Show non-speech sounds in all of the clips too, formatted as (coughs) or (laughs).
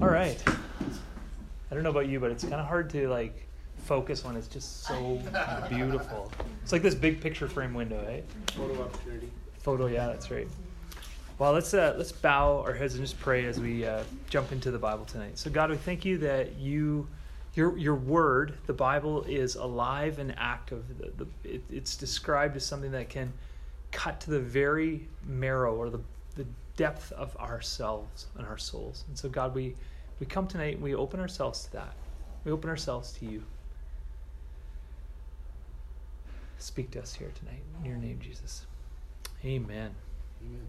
All right. I don't know about you, but it's kind of hard to like focus when it's just so beautiful. It's like this big picture frame window, right? Photo opportunity. Photo, yeah, that's right. Well, let's uh, let's bow our heads and just pray as we uh, jump into the Bible tonight. So, God, we thank you that you, your your word, the Bible, is alive and active. The, the, it, it's described as something that can cut to the very marrow or the the depth of ourselves and our souls. And so, God, we we come tonight and we open ourselves to that. We open ourselves to you. Speak to us here tonight in your name, Jesus. Amen. Amen.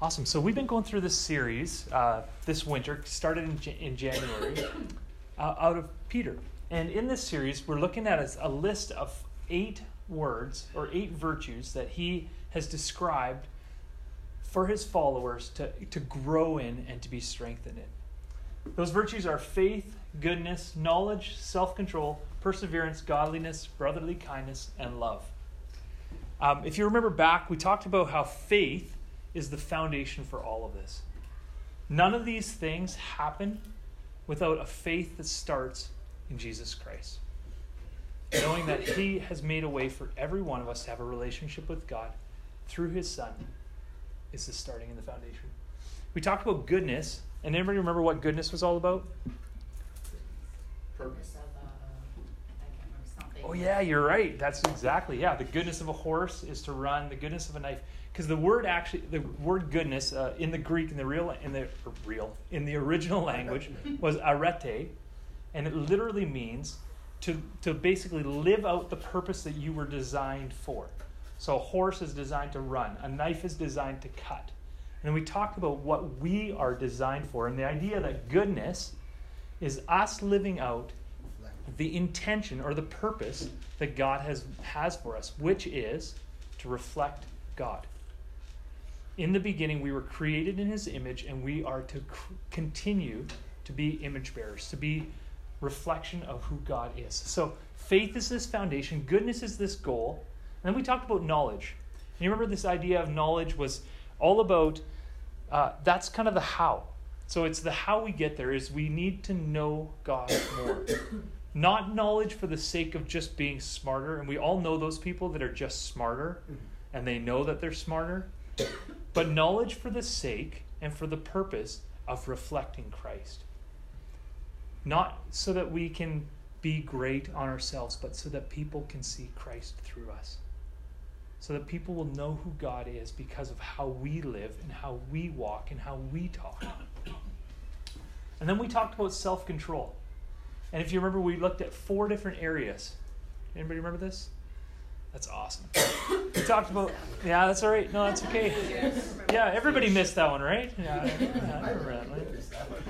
Awesome. So we've been going through this series uh, this winter, started in, in January, (coughs) uh, out of Peter. And in this series, we're looking at a, a list of eight words or eight virtues that he has described for his followers to, to grow in and to be strengthened in. Those virtues are faith, goodness, knowledge, self control, perseverance, godliness, brotherly kindness, and love. Um, if you remember back, we talked about how faith is the foundation for all of this. None of these things happen without a faith that starts in Jesus Christ. Knowing that He has made a way for every one of us to have a relationship with God through His Son is starting and the foundation. We talked about goodness, and anybody remember what goodness was all about? Purpose. Oh yeah, you're right. That's exactly yeah. The goodness of a horse is to run. The goodness of a knife, because the word actually, the word goodness uh, in the Greek, in the real, in the real, in the original language (laughs) was arete, and it literally means to to basically live out the purpose that you were designed for. So a horse is designed to run. A knife is designed to cut. And we talked about what we are designed for, and the idea that goodness is us living out the intention or the purpose that God has, has for us, which is to reflect God. In the beginning, we were created in His image, and we are to continue to be image bearers, to be reflection of who God is. So, faith is this foundation, goodness is this goal. And then we talked about knowledge. And you remember this idea of knowledge was all about uh, that's kind of the how. So, it's the how we get there is we need to know God more. (coughs) Not knowledge for the sake of just being smarter. And we all know those people that are just smarter and they know that they're smarter. (coughs) But knowledge for the sake and for the purpose of reflecting Christ. Not so that we can be great on ourselves, but so that people can see Christ through us. So that people will know who God is because of how we live and how we walk and how we talk. And then we talked about self control. And if you remember, we looked at four different areas. Anybody remember this? That's awesome. we talked about, yeah, that's all right. No, that's okay. Yeah, everybody missed that one, right? Yeah, yeah I remember that one.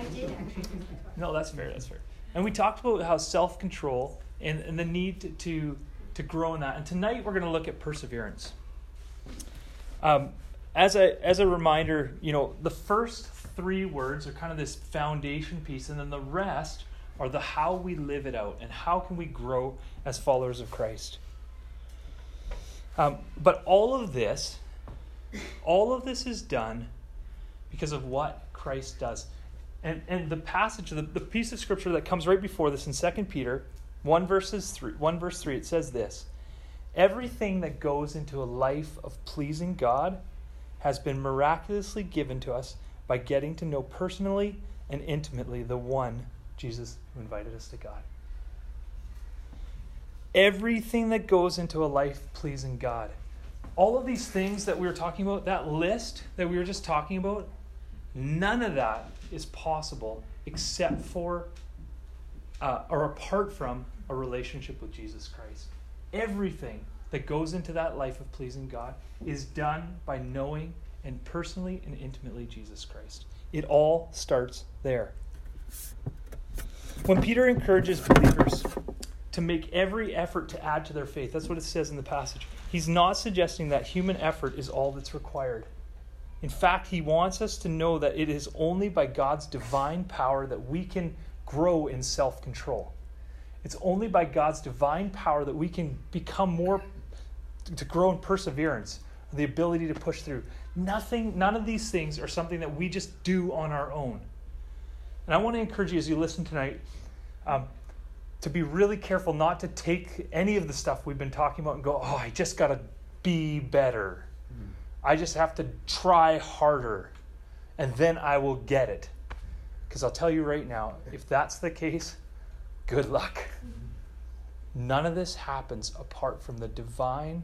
I did actually. No, that's fair. That's fair. And we talked about how self control and, and the need to, to, to grow in that. And tonight we're going to look at perseverance. Um, as a as a reminder, you know, the first three words are kind of this foundation piece, and then the rest are the how we live it out and how can we grow as followers of Christ. Um, but all of this, all of this is done because of what Christ does. And, and the passage, the, the piece of scripture that comes right before this in 2 Peter 1 verses 3, 1 verse 3, it says this. Everything that goes into a life of pleasing God has been miraculously given to us by getting to know personally and intimately the one Jesus who invited us to God. Everything that goes into a life pleasing God. All of these things that we were talking about, that list that we were just talking about, none of that is possible except for uh, or apart from a relationship with Jesus Christ. Everything that goes into that life of pleasing God is done by knowing and personally and intimately Jesus Christ. It all starts there. When Peter encourages believers to make every effort to add to their faith, that's what it says in the passage. He's not suggesting that human effort is all that's required. In fact, he wants us to know that it is only by God's divine power that we can grow in self control. It's only by God's divine power that we can become more, to grow in perseverance, the ability to push through. Nothing, none of these things are something that we just do on our own. And I want to encourage you as you listen tonight um, to be really careful not to take any of the stuff we've been talking about and go, oh, I just got to be better. I just have to try harder and then I will get it. Because I'll tell you right now, if that's the case, good luck. None of this happens apart from the divine,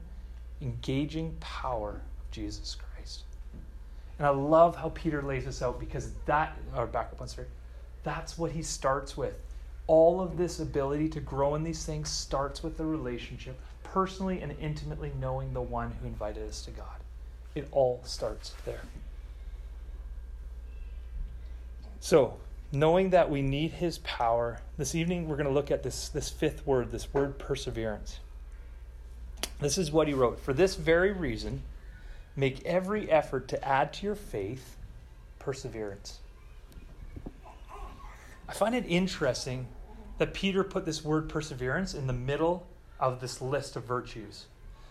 engaging power of Jesus Christ. And I love how Peter lays this out because that, or back up one second, that's what he starts with. All of this ability to grow in these things starts with the relationship, personally and intimately knowing the one who invited us to God. It all starts there. So, knowing that we need his power, this evening we're going to look at this, this fifth word, this word perseverance. This is what he wrote. For this very reason, make every effort to add to your faith perseverance. I find it interesting that Peter put this word perseverance in the middle of this list of virtues.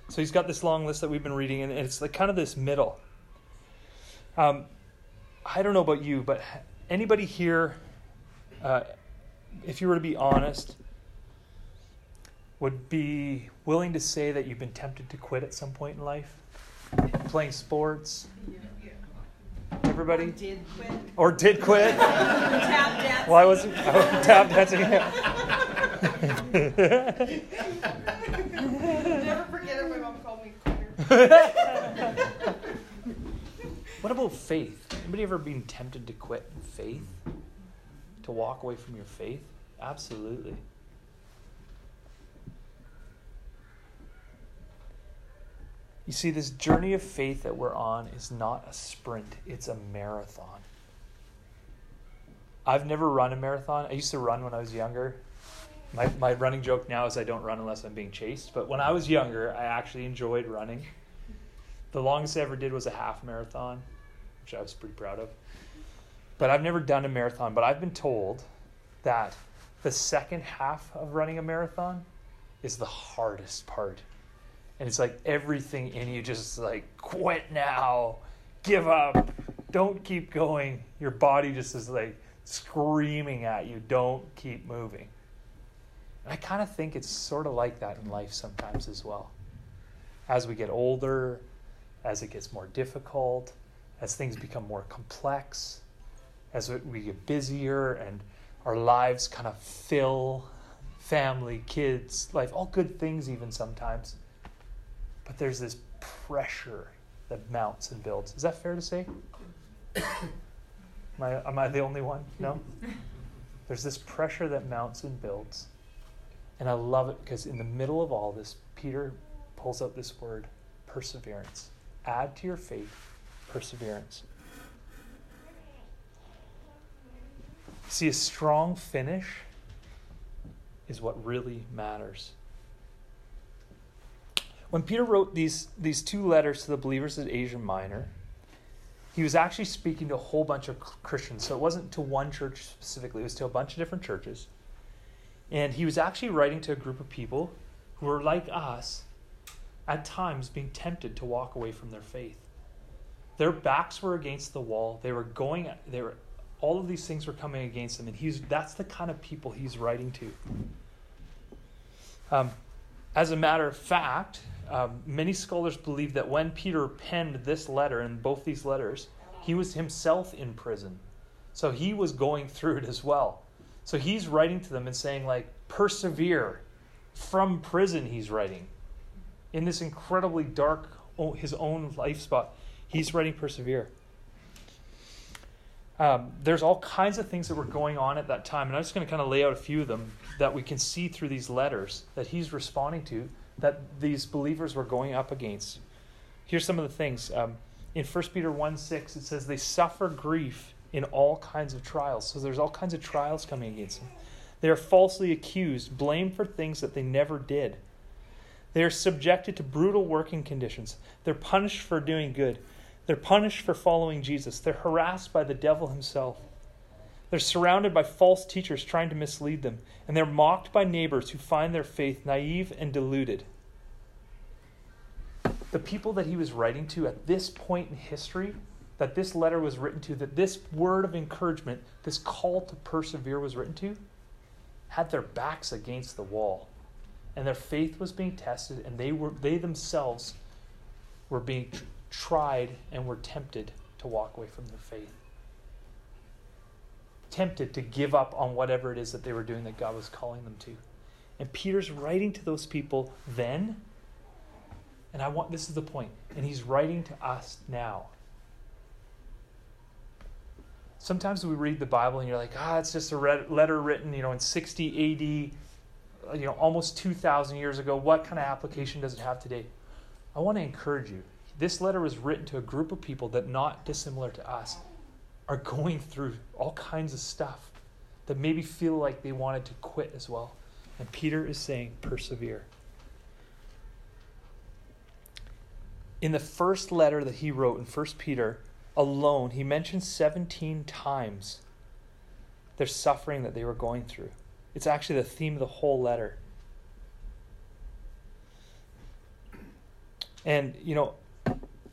So he's got this long list that we've been reading, and it's like kind of this middle. Um, I don't know about you, but anybody here, uh, if you were to be honest, would be willing to say that you've been tempted to quit at some point in life? Playing sports? Everybody? Or did quit. Or did quit? (laughs) Tap dancing. Why was oh, (laughs) tap dancing? (laughs) Never forget it. My mom called me quitter. What about faith? Anybody ever been tempted to quit faith? To walk away from your faith? Absolutely. You see, this journey of faith that we're on is not a sprint, it's a marathon. I've never run a marathon. I used to run when I was younger. My, my running joke now is I don't run unless I'm being chased. But when I was younger, I actually enjoyed running. The longest I ever did was a half marathon, which I was pretty proud of. But I've never done a marathon. But I've been told that the second half of running a marathon is the hardest part. And it's like everything in you just like, quit now, give up, don't keep going. Your body just is like screaming at you, don't keep moving. And I kind of think it's sort of like that in life sometimes as well. As we get older, as it gets more difficult, as things become more complex, as we get busier and our lives kind of fill family, kids, life, all good things, even sometimes. But there's this pressure that mounts and builds. Is that fair to say? am, I, am I the only one? No? (laughs) There's this pressure that mounts and builds. And I love it because in the middle of all this, Peter pulls out this word perseverance. Add to your faith perseverance. See, a strong finish is what really matters. When Peter wrote these, these two letters to the believers at Asia Minor, he was actually speaking to a whole bunch of Christians. So it wasn't to one church specifically, it was to a bunch of different churches. And he was actually writing to a group of people who were like us, at times being tempted to walk away from their faith. Their backs were against the wall. They were going, they were, all of these things were coming against them. And he's, that's the kind of people he's writing to. Um, as a matter of fact, um, many scholars believe that when Peter penned this letter and both these letters, he was himself in prison. So he was going through it as well. So he's writing to them and saying, like, persevere. From prison, he's writing. In this incredibly dark, his own life spot, he's writing persevere. Um, there's all kinds of things that were going on at that time, and I'm just going to kind of lay out a few of them that we can see through these letters that he's responding to that these believers were going up against. Here's some of the things. Um, in 1 Peter 1 6, it says, They suffer grief in all kinds of trials. So there's all kinds of trials coming against them. They are falsely accused, blamed for things that they never did. They are subjected to brutal working conditions. They're punished for doing good. They're punished for following Jesus. They're harassed by the devil himself. They're surrounded by false teachers trying to mislead them, and they're mocked by neighbors who find their faith naive and deluded. The people that he was writing to at this point in history, that this letter was written to, that this word of encouragement, this call to persevere was written to, had their backs against the wall. And their faith was being tested, and they, were, they themselves were being tried and were tempted to walk away from their faith. Tempted to give up on whatever it is that they were doing that God was calling them to. And Peter's writing to those people then, and I want this is the point, and he's writing to us now. Sometimes we read the Bible and you're like, ah, it's just a letter written, you know, in 60 AD, you know, almost 2,000 years ago. What kind of application does it have today? I want to encourage you. This letter was written to a group of people that, not dissimilar to us, are going through all kinds of stuff that maybe feel like they wanted to quit as well. And Peter is saying, persevere. In the first letter that he wrote in 1 Peter alone, he mentions 17 times their suffering that they were going through. It's actually the theme of the whole letter. And, you know,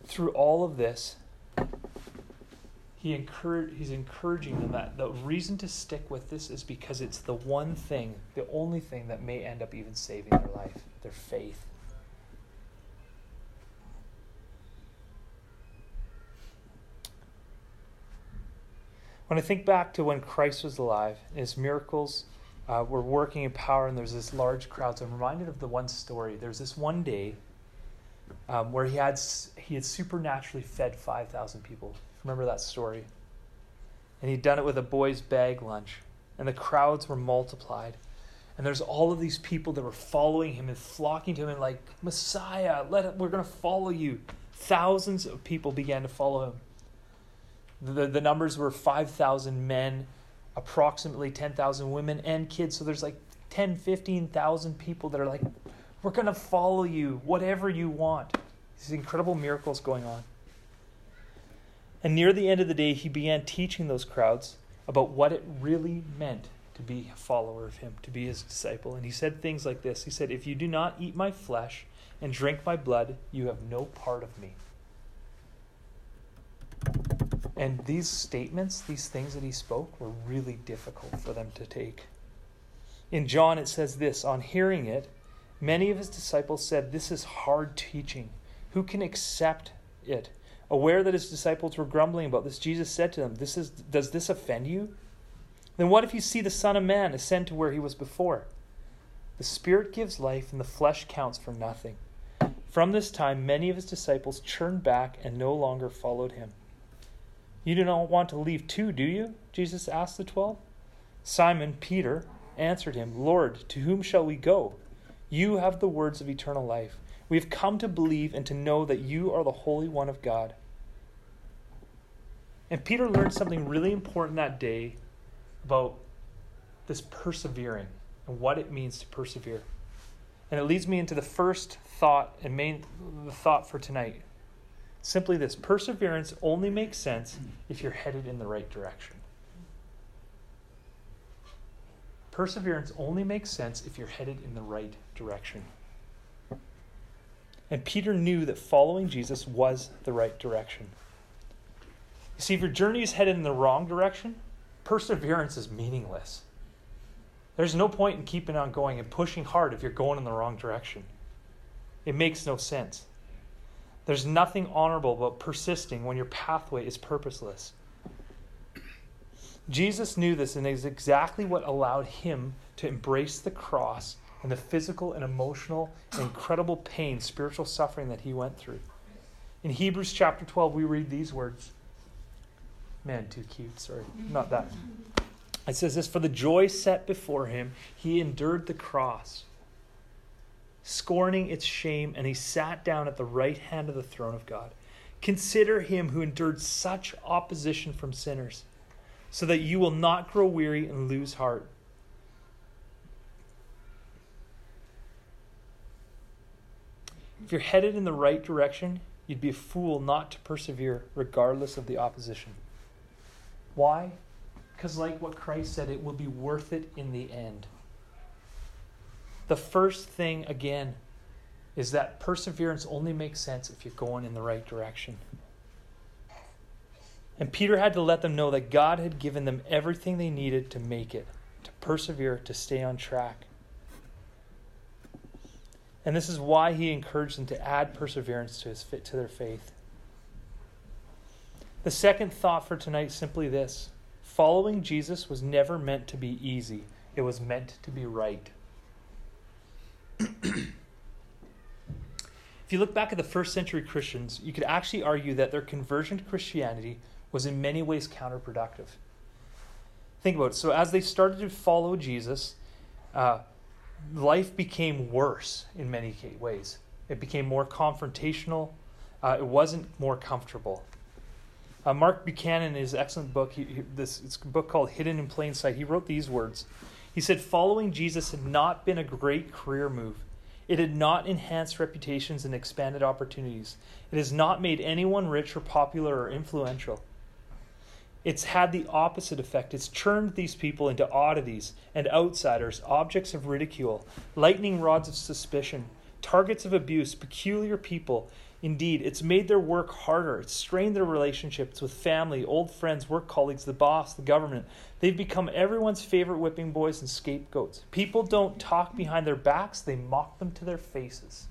through all of this, he encourage, he's encouraging them that the reason to stick with this is because it's the one thing, the only thing that may end up even saving their life, their faith. When I think back to when Christ was alive, his miracles uh, were working in power, and there's this large crowd. So I'm reminded of the one story. There's this one day um, where he had he had supernaturally fed five thousand people. Remember that story? And he'd done it with a boy's bag lunch, and the crowds were multiplied. And there's all of these people that were following him and flocking to him and like, Messiah, let it, we're to follow you. Thousands of people began to follow him. The, the numbers were 5,000 men, approximately 10,000 women and kids. So there's like 10, 15,000 people that are like, we're going to follow you, whatever you want. These incredible miracles going on. And near the end of the day, he began teaching those crowds about what it really meant to be a follower of him, to be his disciple. And he said things like this He said, If you do not eat my flesh and drink my blood, you have no part of me. And these statements, these things that he spoke, were really difficult for them to take. In John, it says this On hearing it, many of his disciples said, This is hard teaching. Who can accept it? Aware that his disciples were grumbling about this, Jesus said to them, this is, Does this offend you? Then what if you see the Son of Man ascend to where he was before? The Spirit gives life, and the flesh counts for nothing. From this time, many of his disciples turned back and no longer followed him. You do not want to leave too, do you? Jesus asked the twelve. Simon Peter answered him, Lord, to whom shall we go? You have the words of eternal life. We have come to believe and to know that you are the Holy One of God. And Peter learned something really important that day about this persevering and what it means to persevere. And it leads me into the first thought and main the thought for tonight. Simply this perseverance only makes sense if you're headed in the right direction. Perseverance only makes sense if you're headed in the right direction. And Peter knew that following Jesus was the right direction. You see, if your journey is headed in the wrong direction, perseverance is meaningless. There's no point in keeping on going and pushing hard if you're going in the wrong direction. It makes no sense. There's nothing honorable about persisting when your pathway is purposeless. Jesus knew this, and it is exactly what allowed him to embrace the cross and the physical and emotional incredible pain, spiritual suffering that he went through. In Hebrews chapter 12, we read these words. Man, too cute. Sorry, not that. It says this For the joy set before him, he endured the cross, scorning its shame, and he sat down at the right hand of the throne of God. Consider him who endured such opposition from sinners, so that you will not grow weary and lose heart. If you're headed in the right direction, you'd be a fool not to persevere regardless of the opposition. Why? Because, like what Christ said, it will be worth it in the end. The first thing, again, is that perseverance only makes sense if you're going in the right direction. And Peter had to let them know that God had given them everything they needed to make it, to persevere, to stay on track. And this is why he encouraged them to add perseverance to, his, to their faith. The second thought for tonight is simply this following Jesus was never meant to be easy, it was meant to be right. (clears throat) if you look back at the first century Christians, you could actually argue that their conversion to Christianity was in many ways counterproductive. Think about it. So, as they started to follow Jesus, uh, life became worse in many ways. It became more confrontational, uh, it wasn't more comfortable. Uh, Mark Buchanan, in his excellent book, he, he, this it's a book called Hidden in Plain Sight, he wrote these words. He said, Following Jesus had not been a great career move. It had not enhanced reputations and expanded opportunities. It has not made anyone rich or popular or influential. It's had the opposite effect. It's turned these people into oddities and outsiders, objects of ridicule, lightning rods of suspicion, targets of abuse, peculiar people, Indeed, it's made their work harder. It's strained their relationships with family, old friends, work colleagues, the boss, the government. They've become everyone's favorite whipping boys and scapegoats. People don't talk behind their backs, they mock them to their faces.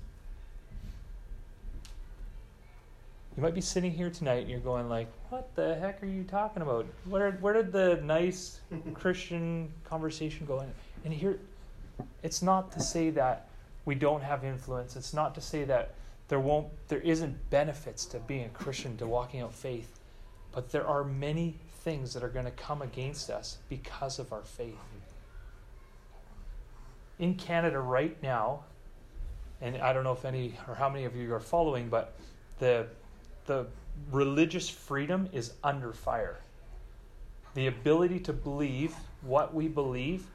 You might be sitting here tonight and you're going like, "What the heck are you talking about? Where where did the nice (laughs) Christian conversation go in?" And here it's not to say that we don't have influence. It's not to say that there won't there isn't benefits to being a Christian, to walking out faith, but there are many things that are going to come against us because of our faith. In Canada right now, and I don't know if any or how many of you are following, but the the religious freedom is under fire. The ability to believe what we believe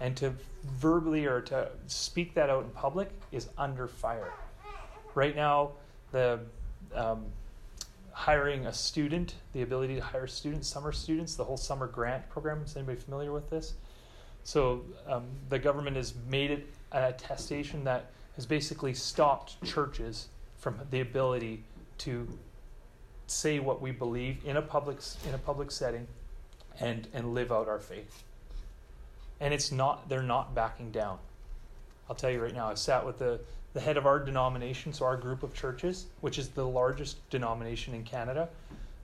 and to verbally or to speak that out in public is under fire. Right now, the um, hiring a student, the ability to hire students, summer students, the whole summer grant program. Is anybody familiar with this? So um, the government has made it an attestation that has basically stopped churches from the ability to say what we believe in a public in a public setting and and live out our faith. And it's not they're not backing down. I'll tell you right now, I've sat with the the head of our denomination, so our group of churches, which is the largest denomination in Canada,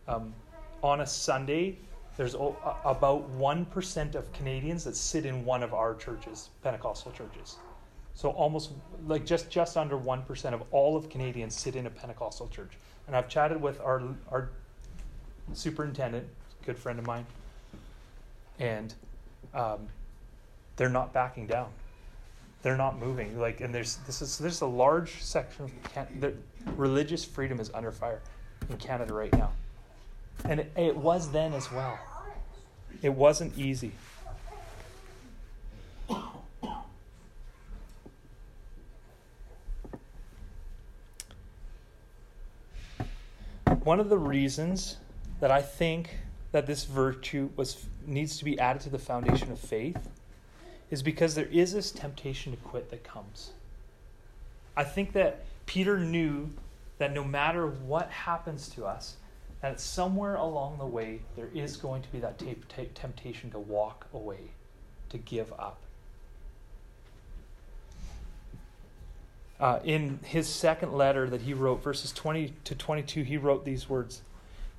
um, on a Sunday, there's o- about 1% of Canadians that sit in one of our churches, Pentecostal churches. So almost like just, just under 1% of all of Canadians sit in a Pentecostal church. And I've chatted with our, our superintendent, good friend of mine, and um, they're not backing down they're not moving. Like, and there's this is there's a large section of Can- the religious freedom is under fire in Canada right now, and it, it was then as well. It wasn't easy. One of the reasons that I think that this virtue was needs to be added to the foundation of faith is because there is this temptation to quit that comes. I think that Peter knew that no matter what happens to us, that somewhere along the way there is going to be that t- t- temptation to walk away, to give up. Uh, in his second letter that he wrote, verses 20 to 22, he wrote these words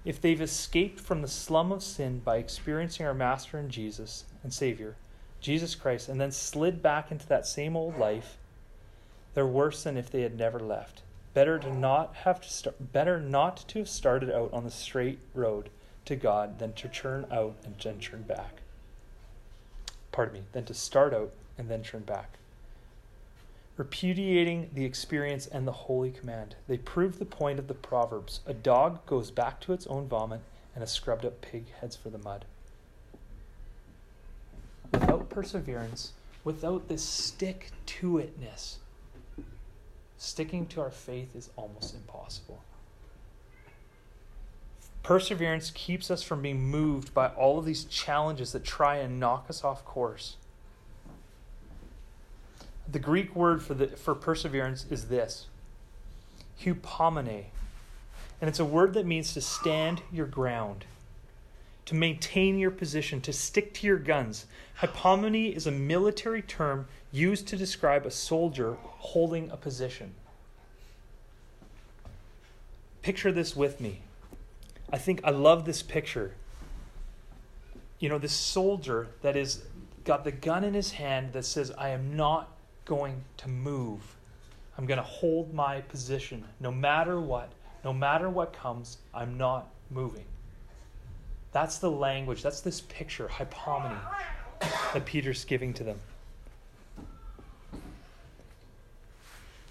If they've escaped from the slum of sin by experiencing our Master and Jesus and Savior, Jesus Christ, and then slid back into that same old life, they're worse than if they had never left. Better to not have to start, better not to have started out on the straight road to God than to turn out and then turn back. Pardon me, than to start out and then turn back. Repudiating the experience and the holy command, they prove the point of the Proverbs a dog goes back to its own vomit, and a scrubbed up pig heads for the mud without perseverance, without this stick to itness, sticking to our faith is almost impossible. Perseverance keeps us from being moved by all of these challenges that try and knock us off course. The Greek word for, the, for perseverance is this hupomene. And it's a word that means to stand your ground. to maintain your position, to stick to your guns. Hypomone is a military term used to describe a soldier holding a position. Picture this with me. I think I love this picture. You know, this soldier that is got the gun in his hand that says, I am not going to move. I'm going to hold my position no matter what. No matter what comes, I'm not moving. That's the language, that's this picture, hypomone, that Peter's giving to them.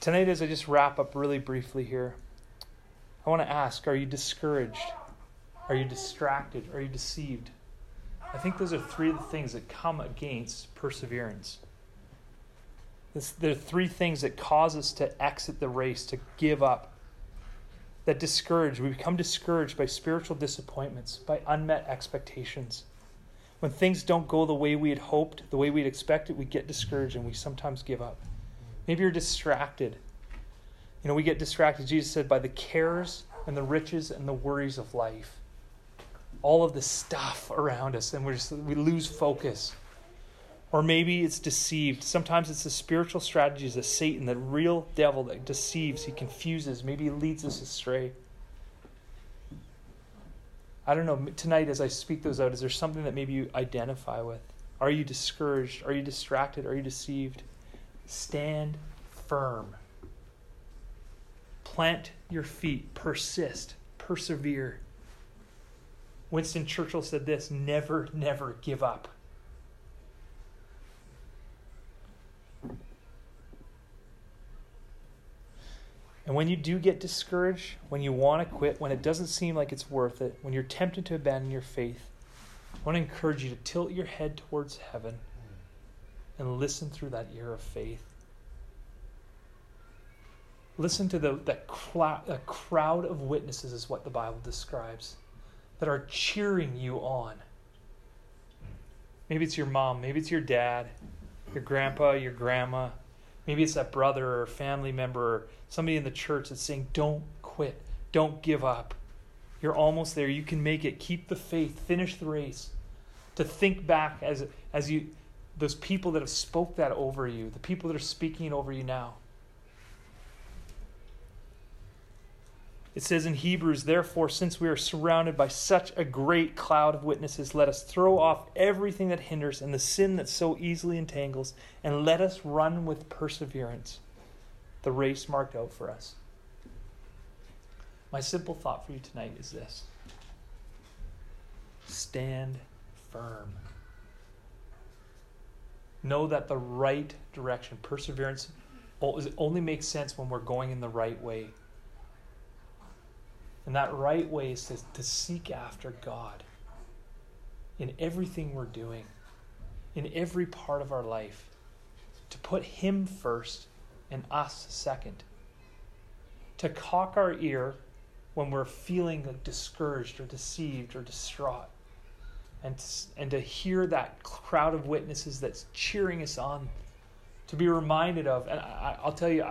Tonight, as I just wrap up really briefly here, I want to ask are you discouraged? Are you distracted? Are you deceived? I think those are three of the things that come against perseverance. This, there are three things that cause us to exit the race, to give up, that discourage. We become discouraged by spiritual disappointments, by unmet expectations. When things don't go the way we had hoped, the way we'd expected, we get discouraged and we sometimes give up. Maybe you're distracted. You know, we get distracted, Jesus said, by the cares and the riches and the worries of life. All of the stuff around us, and we just we lose focus. Or maybe it's deceived. Sometimes it's the spiritual strategies of Satan, the real devil that deceives, he confuses, maybe he leads us astray. I don't know, tonight as I speak those out, is there something that maybe you identify with? Are you discouraged? Are you distracted? Are you deceived? Stand firm. Plant your feet. Persist. Persevere. Winston Churchill said this never, never give up. And when you do get discouraged, when you want to quit, when it doesn't seem like it's worth it, when you're tempted to abandon your faith, I want to encourage you to tilt your head towards heaven and listen through that ear of faith. Listen to the, that crowd of witnesses, is what the Bible describes, that are cheering you on. Maybe it's your mom, maybe it's your dad, your grandpa, your grandma, maybe it's that brother or family member or somebody in the church that's saying, Don't quit, don't give up. You're almost there. You can make it. Keep the faith. Finish the race. To think back as as you those people that have spoke that over you, the people that are speaking over you now. It says in Hebrews, therefore, since we are surrounded by such a great cloud of witnesses, let us throw off everything that hinders and the sin that so easily entangles, and let us run with perseverance the race marked out for us. My simple thought for you tonight is this stand firm. Know that the right direction, perseverance, only makes sense when we're going in the right way. And that right way is to, to seek after God in everything we're doing, in every part of our life, to put Him first and us second. To cock our ear when we're feeling discouraged or deceived or distraught. And to, and to hear that crowd of witnesses that's cheering us on. To be reminded of, and I, I'll tell you,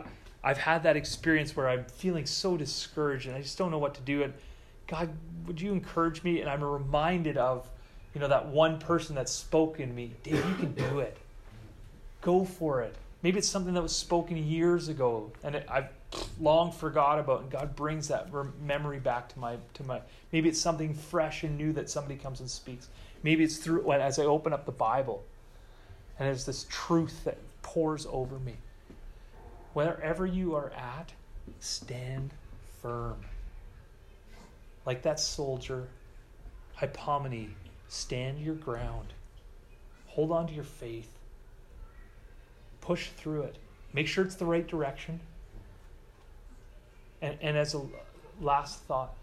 I've had that experience where I'm feeling so discouraged and I just don't know what to do. And God, would you encourage me? And I'm reminded of, you know, that one person that spoke in me. Dave, you can do it. Go for it. Maybe it's something that was spoken years ago and it, I've long forgot about, and God brings that memory back to my to my. Maybe it's something fresh and new that somebody comes and speaks. Maybe it's through as I open up the Bible, and it's this truth that pours over me. Wherever you are at, stand firm. Like that soldier, Hypomone, stand your ground. Hold on to your faith. Push through it. Make sure it's the right direction. And, and as a last thought,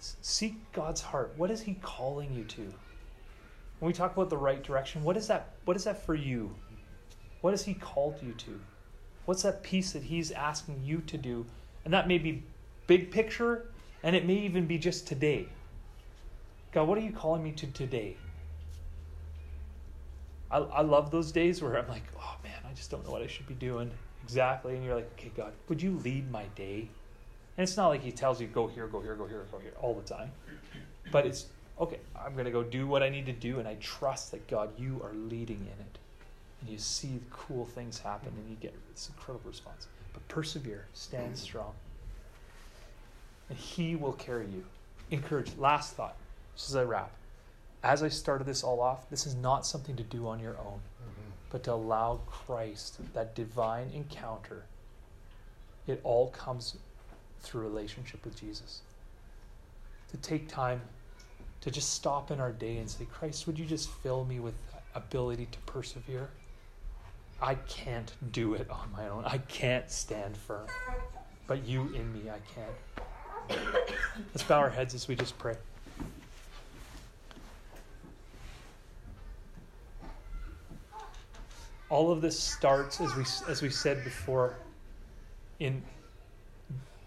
seek God's heart. What is He calling you to? When we talk about the right direction, what is that? What is that for you? What has He called you to? What's that piece that He's asking you to do? And that may be big picture, and it may even be just today. God, what are you calling me to today? I, I love those days where I'm like, oh man, I just don't know what I should be doing exactly. And you're like, okay, God, would you lead my day? And it's not like He tells you, go here, go here, go here, go here all the time. But it's okay, I'm going to go do what I need to do, and I trust that God, you are leading in it. And you see cool things happen, and you get this incredible response. But persevere, stand mm-hmm. strong, and He will carry you. Encourage. Last thought, just as I wrap. As I started this all off, this is not something to do on your own, mm-hmm. but to allow Christ, that divine encounter. It all comes through relationship with Jesus. To take time to just stop in our day and say, Christ, would you just fill me with ability to persevere? I can't do it on my own. I can't stand firm. But you in me, I can. Let's bow our heads as we just pray. All of this starts, as we, as we said before, in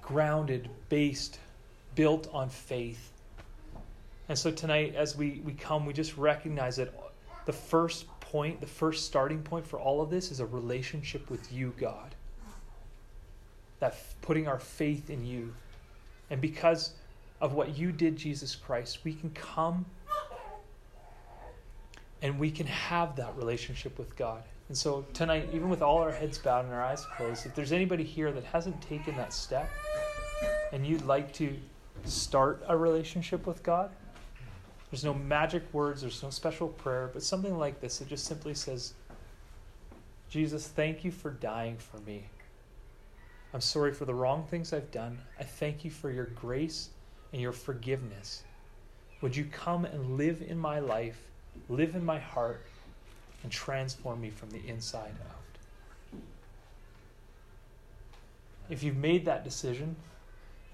grounded, based, built on faith. And so tonight, as we, we come, we just recognize that the first point, the first starting point for all of this is a relationship with you, God. That f- putting our faith in you. And because of what you did, Jesus Christ, we can come and we can have that relationship with God. And so tonight, even with all our heads bowed and our eyes closed, if there's anybody here that hasn't taken that step and you'd like to start a relationship with God, there's no magic words, there's no special prayer, but something like this. It just simply says, Jesus, thank you for dying for me. I'm sorry for the wrong things I've done. I thank you for your grace and your forgiveness. Would you come and live in my life, live in my heart, and transform me from the inside out? If you've made that decision, and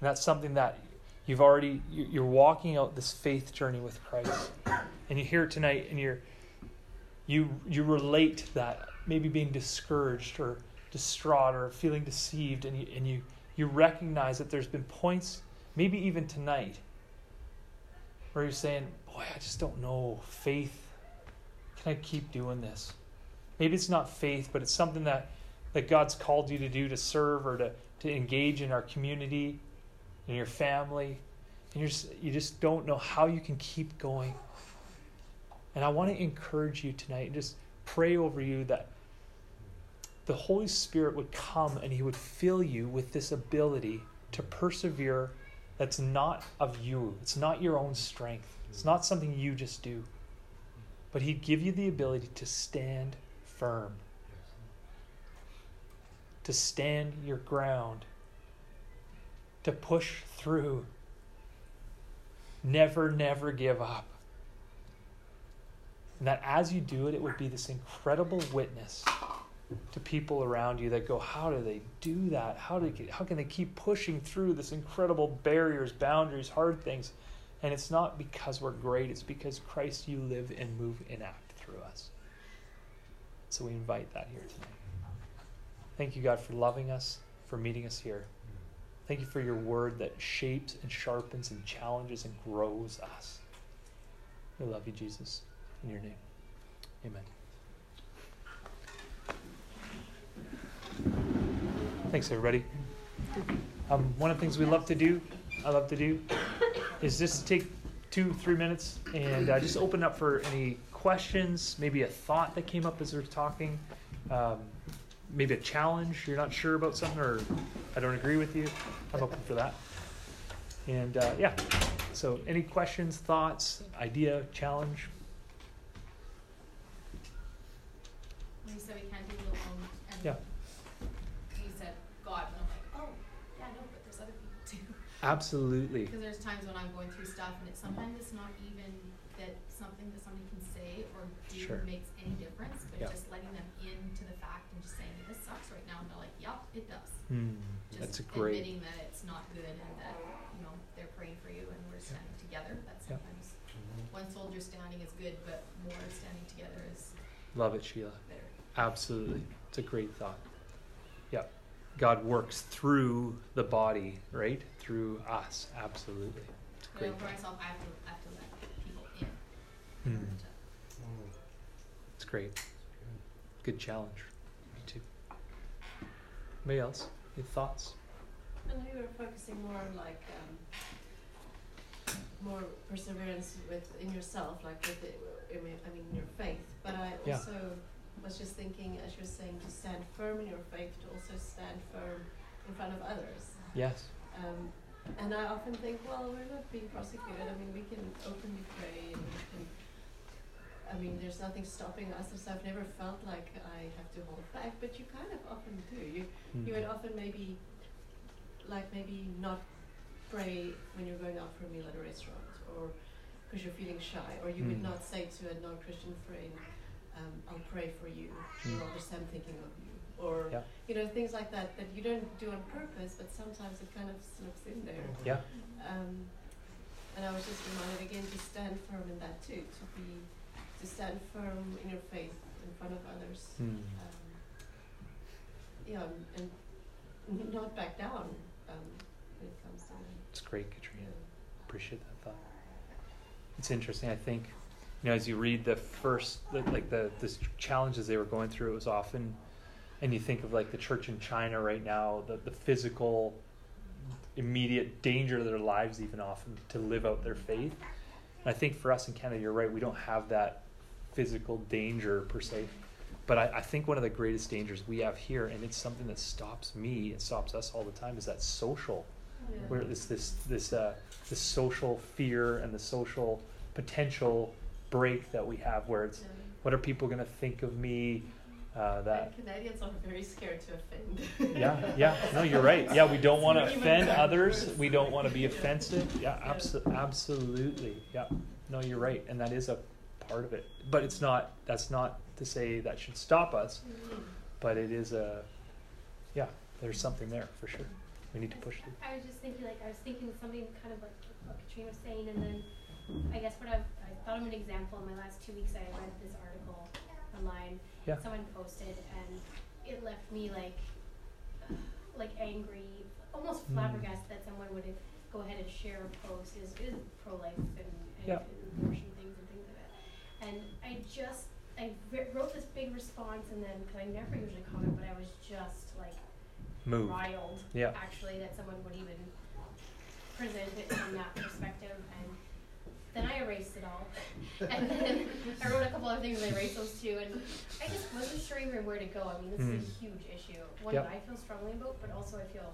that's something that you've already you're walking out this faith journey with Christ, and you're here tonight, and you're you you relate that maybe being discouraged or distraught or feeling deceived, and you and you you recognize that there's been points, maybe even tonight, where you're saying, "Boy, I just don't know faith. Can I keep doing this?" Maybe it's not faith, but it's something that that God's called you to do to serve or to to engage in our community your family, and you're you just don't know how you can keep going. And I want to encourage you tonight and just pray over you that the Holy Spirit would come and He would fill you with this ability to persevere that's not of you, it's not your own strength, it's not something you just do. But He'd give you the ability to stand firm, to stand your ground to push through. Never, never give up. And that as you do it, it would be this incredible witness to people around you that go, How do they do that? How, do they, how can they keep pushing through this incredible barriers, boundaries, hard things? And it's not because we're great, it's because Christ, you live and move and act through us. So we invite that here tonight. Thank you, God, for loving us, for meeting us here. Thank you for your word that shapes and sharpens and challenges and grows us. We love you, Jesus. In your name. Amen. Thanks, everybody. Um, one of the things we love to do, I love to do, is just take two, three minutes and uh, just open up for any questions, maybe a thought that came up as we are talking. Um, maybe a challenge, you're not sure about something, or I don't agree with you, I'm open for that. And uh, yeah, so any questions, thoughts, idea, challenge? You said we can't do it alone, and Yeah. you said God, and I'm like, oh, yeah, no, but there's other people too. Absolutely. Because there's times when I'm going through stuff, and it's sometimes it's not even that something that somebody can say or do Sure. makes any difference, but Yeah. just letting them into the it does. Hmm, Just that's great. admitting that it's not good and that you know they're praying for you and we're standing together. That Yeah. sometimes one soldier standing is good, but more standing together is Love it, Sheila. better. Absolutely. It's a great thought. Yeah. God works through the body, right? Through us. Absolutely. It's a But I great know for myself, I have to I have to let people in. To- It's great. Good challenge. Me. Anybody else? Any thoughts? I know you were focusing more on like um, more perseverance with in yourself, like with it, I mean, I mean your faith. But I Yeah. also was just thinking, as you're saying, to stand firm in your faith, to also stand firm in front of others. Yes. Um, and I often think, well, we're not being prosecuted. I mean, we can openly pray, and we can. I mean, there's nothing stopping us. So I've never felt like I have to hold back, but you kind of often do. You you would often maybe, like maybe not pray when you're going out for a meal at a restaurant, or because you're feeling shy, or you would Mm. not say to a non-Christian friend, um, "I'll pray for you," Mm. or just I'm thinking of you, or Yeah. you know things like that that you don't do on purpose, but sometimes it kind of slips in there. Yeah. Um, and I was just reminded again to stand firm in that too, to be, to stand firm in your faith in front of others. Mm. Um, yeah, and, and not back down um, when it comes to It's great, Katrina. know, Appreciate that thought. It's interesting. I think, you know, as you read the first, the, like the the challenges they were going through, it was often, and you think of like the church in China right now, the the physical, immediate danger to their lives, even often to live out their faith. And I think for us in Canada, you're right. We don't have that physical danger per se. But I, I think one of the greatest dangers we have here, and it's something that stops me and stops us all the time, is that social yeah. where it's this this uh, this social fear and the social potential break that we have where it's Yeah. what are people going to think of me uh, that And Canadians are very scared to offend. yeah yeah no you're right yeah we don't want to offend others we don't want to be offensive yeah Yeah. abso- absolutely yeah no you're right and that is a part of it but it's not that's not to say that should stop us Mhm. but it is a yeah there's something there for sure we need to push through I was just thinking, like, I was thinking something kind of like what Katrina was saying, and then I guess what I've, I thought of an example in my last two weeks. I read this article online. Yeah. Someone posted, and it left me like, (sighs) like angry, almost Mm. flabbergasted that someone would go ahead and share a post is is pro life and, and, Yeah. and abortion things and things like that. And I just I wrote this big response, and then because I never usually comment, but I was just like move riled Yeah. actually that someone would even present it from that perspective and then I erased it all. (laughs) and then I wrote a couple other things and I erased those too and I just wasn't sure even where to go. I mean this is Mm. a huge issue. One Yep. that I feel strongly about, but also I feel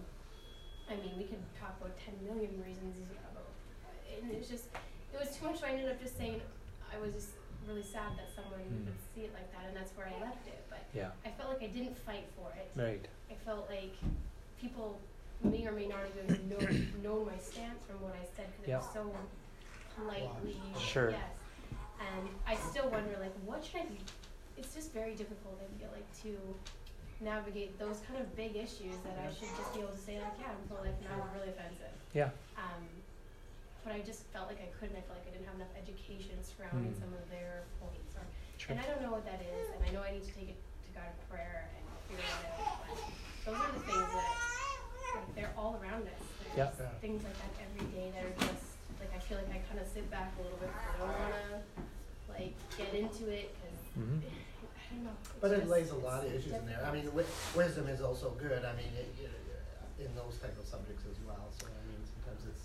I mean we could talk about ten million reasons about and it's just it was too much so I ended up just saying I was just really sad that someone Mm. would see it like that and that's where I left it. But yeah I felt like I didn't fight for it. right I felt like people may or may not even know, (coughs) known my stance from what I said because Yeah. it was so politely Sure. yes. And I still wonder like what should I be it's just very difficult I feel like to navigate those kind of big issues that I should just be able to say like yeah I'm pro life and that was really offensive. yeah Um but I just felt like I couldn't, I felt like I didn't have enough education surrounding Mm. some of their points or sure and I don't know what that is, and I know I need to take it to God in prayer and figure it out. But those are the things that like, they're all around us. There's Yeah. Yeah. things like that every day that are just like I feel like I kind of sit back a little bit. I don't want to like get into it because Mhm. (laughs) I don't know. But it lays a lot of it's issues in there. I mean, wi- wisdom is also good. I mean, it, it, in those type of subjects as well. So I mean, sometimes it's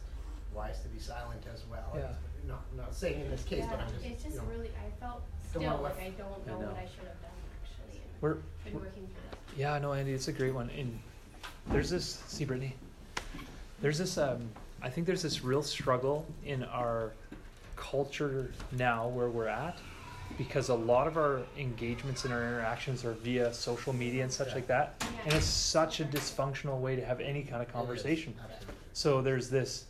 wise to be silent as well. Yeah. Not not saying in this case, yeah, but I'm just it's just you know, really I felt don't still wanna like left- I don't I know, know. what I should have done actually. And we're been we're- working through that. Yeah, no, Andy, it's a great one. And there's this, see, Brittany, there's this, um, I think there's this real struggle in our culture now where we're at because a lot of our engagements and our interactions are via social media and such Yeah. like that. Yeah. And it's such a dysfunctional way to have any kind of conversation. absolutely. So there's this,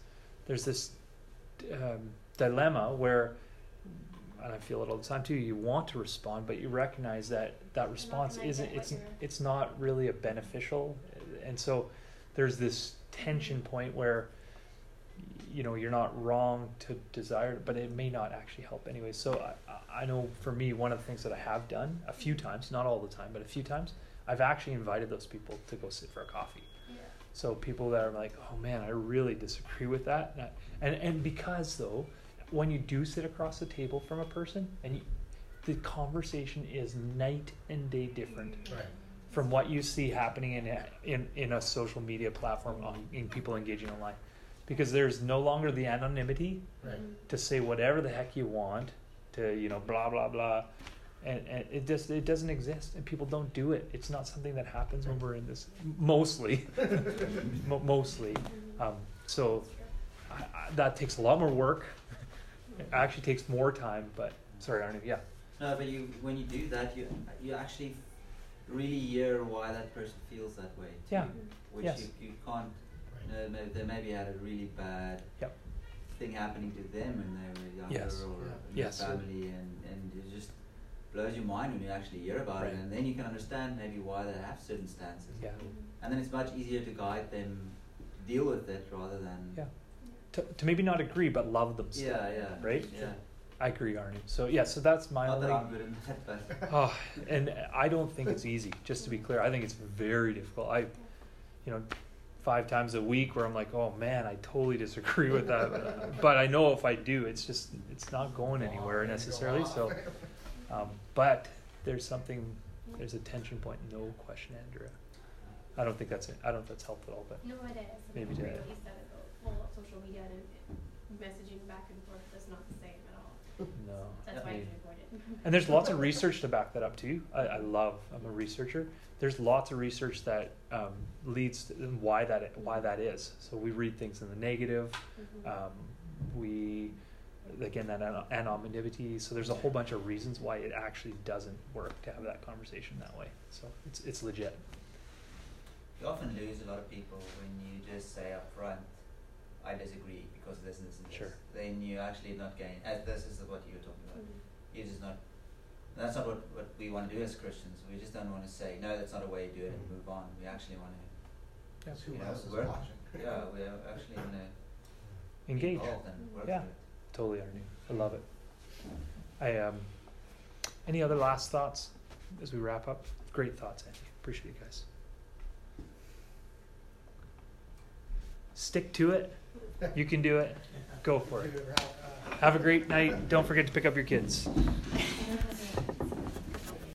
there's this um, dilemma where, and I feel it all the time too. You want to respond, but you recognize that that response isn't. It's it's not really a beneficial, and so there's this tension point where, you know, you're not wrong to desire, it, but it may not actually help anyway. So I, I know for me, one of the things that I have done a few times, not all the time, but a few times, I've actually invited those people to go sit for a coffee. So people that are like, oh man, I really disagree with that, and I- and and because though, when you do sit across the table from a person, and you, the conversation is night and day different Right. from what you see happening in a, in in a social media platform on in people engaging online. because there's no longer the anonymity Right. to say whatever the heck you want to you know blah blah blah and, and it just it doesn't exist and people don't do it it's not something that happens when we're in this mostly (laughs) mostly um, so I, I, that takes a lot more work it actually takes more time but sorry Arnie yeah No, but you when you do that, you you actually really hear why that person feels that way. too, Yeah. Which Yes. you, you can't. You Right. know, maybe they maybe had a really bad Yep. thing happening to them when they were younger Yes. or Yeah. in Yes. their family, and and it just blows your mind when you actually hear about Right. it, and then you can understand maybe why they have certain stances. yeah And then it's much easier to guide them deal with it rather than. yeah to, to maybe not agree but love them still Yeah, yeah. Right? Yeah. I agree Arnie so yeah so that's my Not that good at that, but. (laughs) Oh, and I don't think it's easy. Just to be clear, I think it's very difficult. I, you know, five times a week where I'm like, oh man, I totally disagree with that. (laughs) but I know if I do, it's just it's not going anywhere necessarily. So, (laughs) um, but there's something, there's a tension point, no question, Andrea. I don't think that's it. I don't know if that's helped at all, but No, it is. Maybe I to- what you said about well, social media and and messaging back and forth is not the same at all. no. That's I why mean- it's important. And there's lots of research to back that up too. I, I love. I'm a researcher. There's lots of research that um, leads to why that why that is. So we read things in the negative. Mhm. Um, we again that an- anonymity. So there's a whole bunch of reasons why it actually doesn't work to have that conversation that way. So it's it's legit. You often lose a lot of people when you just say up front, I disagree because this, this, and this. Sure. Then you actually not gain, as this is what you were talking about. Mhm. You're just not, that's not what, what we want to do as Christians. We just don't want to say, no, that's not a way to do it and move on. We actually want to, Yeah. Who Yeah, else is we're- watching? yeah, we actually want to Engage. involved and work Yeah. Through it. Totally, I love it. I um. Any other last thoughts as we wrap up? Great thoughts, Andy. Appreciate you guys. Stick to it. You can do it. Go for it. Figure it out, Have a great night. Don't forget to pick up your kids.